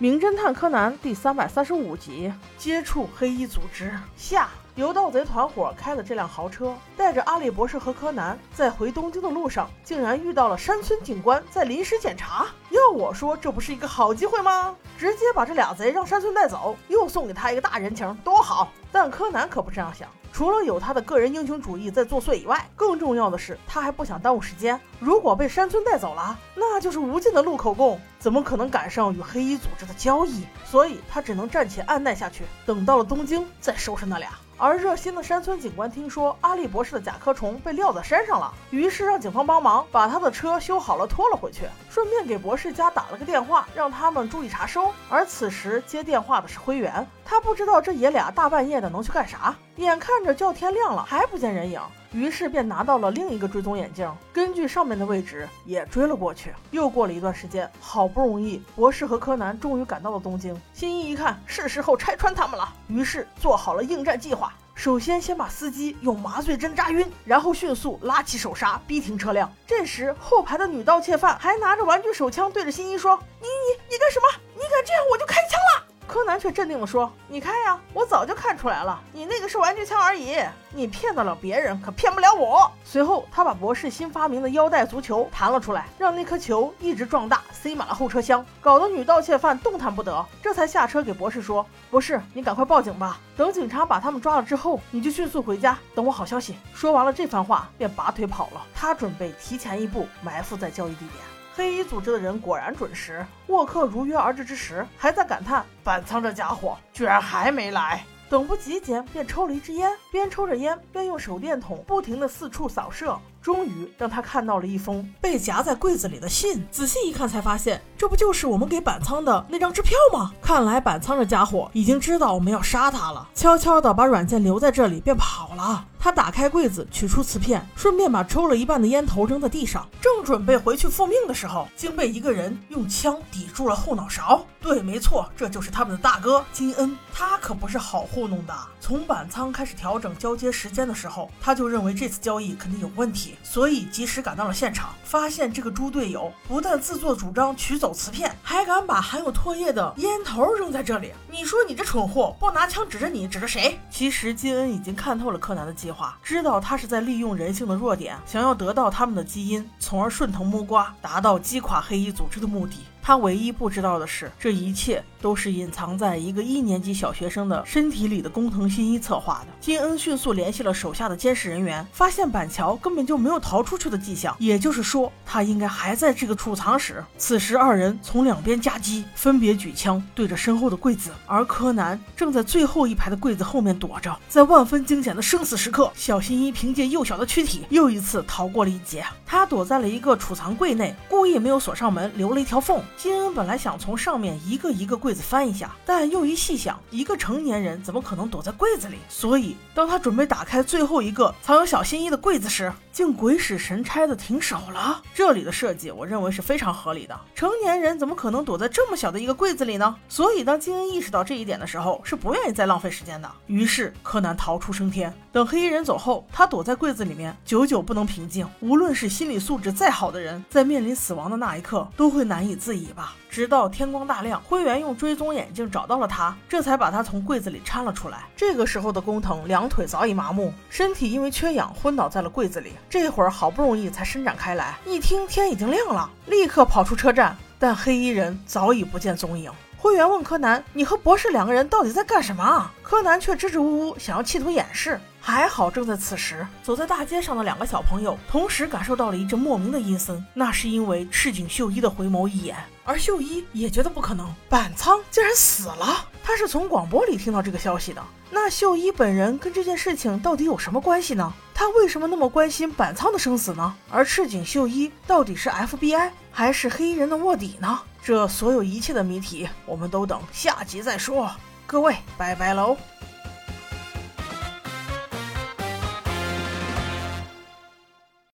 名侦探柯南第三百三十五集：接触黑衣组织下。由盗贼团伙开的这辆豪车，带着阿笠博士和柯南在回东京的路上，竟然遇到了山村警官在临时检查。要我说，这不是一个好机会吗？直接把这俩贼让山村带走，又送给他一个大人情，多好！但柯南可不这样想。除了有他的个人英雄主义在作祟以外，更重要的是他还不想耽误时间。如果被山村带走了，那就是无尽的录口供，怎么可能赶上与黑衣组织的交易？所以他只能暂且按耐下去，等到了东京再收拾那俩。而热心的山村警官听说阿笠博士的甲壳虫被撂在山上了，于是让警方帮忙把他的车修好了拖了回去，顺便给博士家打了个电话，让他们注意查收。而此时接电话的是灰原，他不知道这爷俩大半夜的能去干啥，眼看着就要天亮了还不见人影。于是便拿到了另一个追踪眼镜，根据上面的位置也追了过去。又过了一段时间，好不容易博士和柯南终于赶到了东京。新一一看是时候拆穿他们了，于是做好了应战计划。首先先把司机用麻醉针扎晕，然后迅速拉起手刹逼停车辆。这时后排的女盗窃犯还拿着玩具手枪对着新一说：“你你你干什么？你敢这样我就开枪了。”却镇定地说：“你开呀，我早就看出来了，你那个是玩具枪而已，你骗得了别人，可骗不了我。”随后，他把博士新发明的腰带足球弹了出来，让那颗球一直壮大，塞满了后车厢，搞得女盗窃犯动弹不得。这才下车给博士说：“博士，你赶快报警吧，等警察把他们抓了之后，你就迅速回家，等我好消息。”说完了这番话，便拔腿跑了。他准备提前一步埋伏在交易地点。黑衣组织的人果然准时，沃克如约而至之时，还在感叹板仓这家伙居然还没来。等不及间，便抽了一支烟，边抽着烟边用手电筒不停地四处扫射，终于让他看到了一封被夹在柜子里的信。仔细一看，才发现这不就是我们给板仓的那张支票吗？看来板仓这家伙已经知道我们要杀他了，悄悄地把软件留在这里便跑了。他打开柜子，取出瓷片，顺便把抽了一半的烟头扔在地上，正准备回去复命的时候，竟被一个人用枪抵住了后脑勺。对，没错，这就是他们的大哥金恩。他可不是好糊弄的。从板仓开始调整交接时间的时候，他就认为这次交易肯定有问题，所以及时赶到了现场，发现这个猪队友不但自作主张取走瓷片，还敢把含有唾液的烟头扔在这里。你说你这蠢货，不拿枪指着你，指着谁？其实金恩已经看透了柯南的计。划知道他是在利用人性的弱点，想要得到他们的基因，从而顺藤摸瓜，达到击垮黑衣组织的目的。他唯一不知道的是，这一切都是隐藏在一个一年级小学生的身体里的工藤新一策划的。金恩迅速联系了手下的监视人员，发现板桥根本就没有逃出去的迹象，也就是说，他应该还在这个储藏室。此时，二人从两边夹击，分别举枪对着身后的柜子，而柯南正在最后一排的柜子后面躲着。在万分惊险的生死时刻，小新一凭借幼小的躯体又一次逃过了一劫。他躲在了一个储藏柜内，故意没有锁上门，留了一条缝。金恩本来想从上面一个一个柜子翻一下，但又一细想，一个成年人怎么可能躲在柜子里？所以，当他准备打开最后一个藏有小新一的柜子时，竟鬼使神差的停手了。这里的设计，我认为是非常合理的。成年人怎么可能躲在这么小的一个柜子里呢？所以，当金恩意识到这一点的时候，是不愿意再浪费时间的。于是，柯南逃出升天。等黑衣人走后，他躲在柜子里面，久久不能平静。无论是心理素质再好的人，在面临死亡的那一刻，都会难以自已直到天光大亮，灰原用追踪眼镜找到了他，这才把他从柜子里搀了出来。这个时候的工藤两腿早已麻木，身体因为缺氧昏倒在了柜子里。这会儿好不容易才伸展开来，一听天已经亮了，立刻跑出车站，但黑衣人早已不见踪影。灰原问柯南：“你和博士两个人到底在干什么？”柯南却支支吾吾，想要企图掩饰。还好，正在此时，走在大街上的两个小朋友同时感受到了一阵莫名的阴森，那是因为赤井秀一的回眸一眼，而秀一也觉得不可能，板仓竟然死了。他是从广播里听到这个消息的。那秀一本人跟这件事情到底有什么关系呢？他为什么那么关心板仓的生死呢？而赤井秀一到底是 FBI 还是黑衣人的卧底呢？这所有一切的谜题，我们都等下集再说。各位，拜拜喽。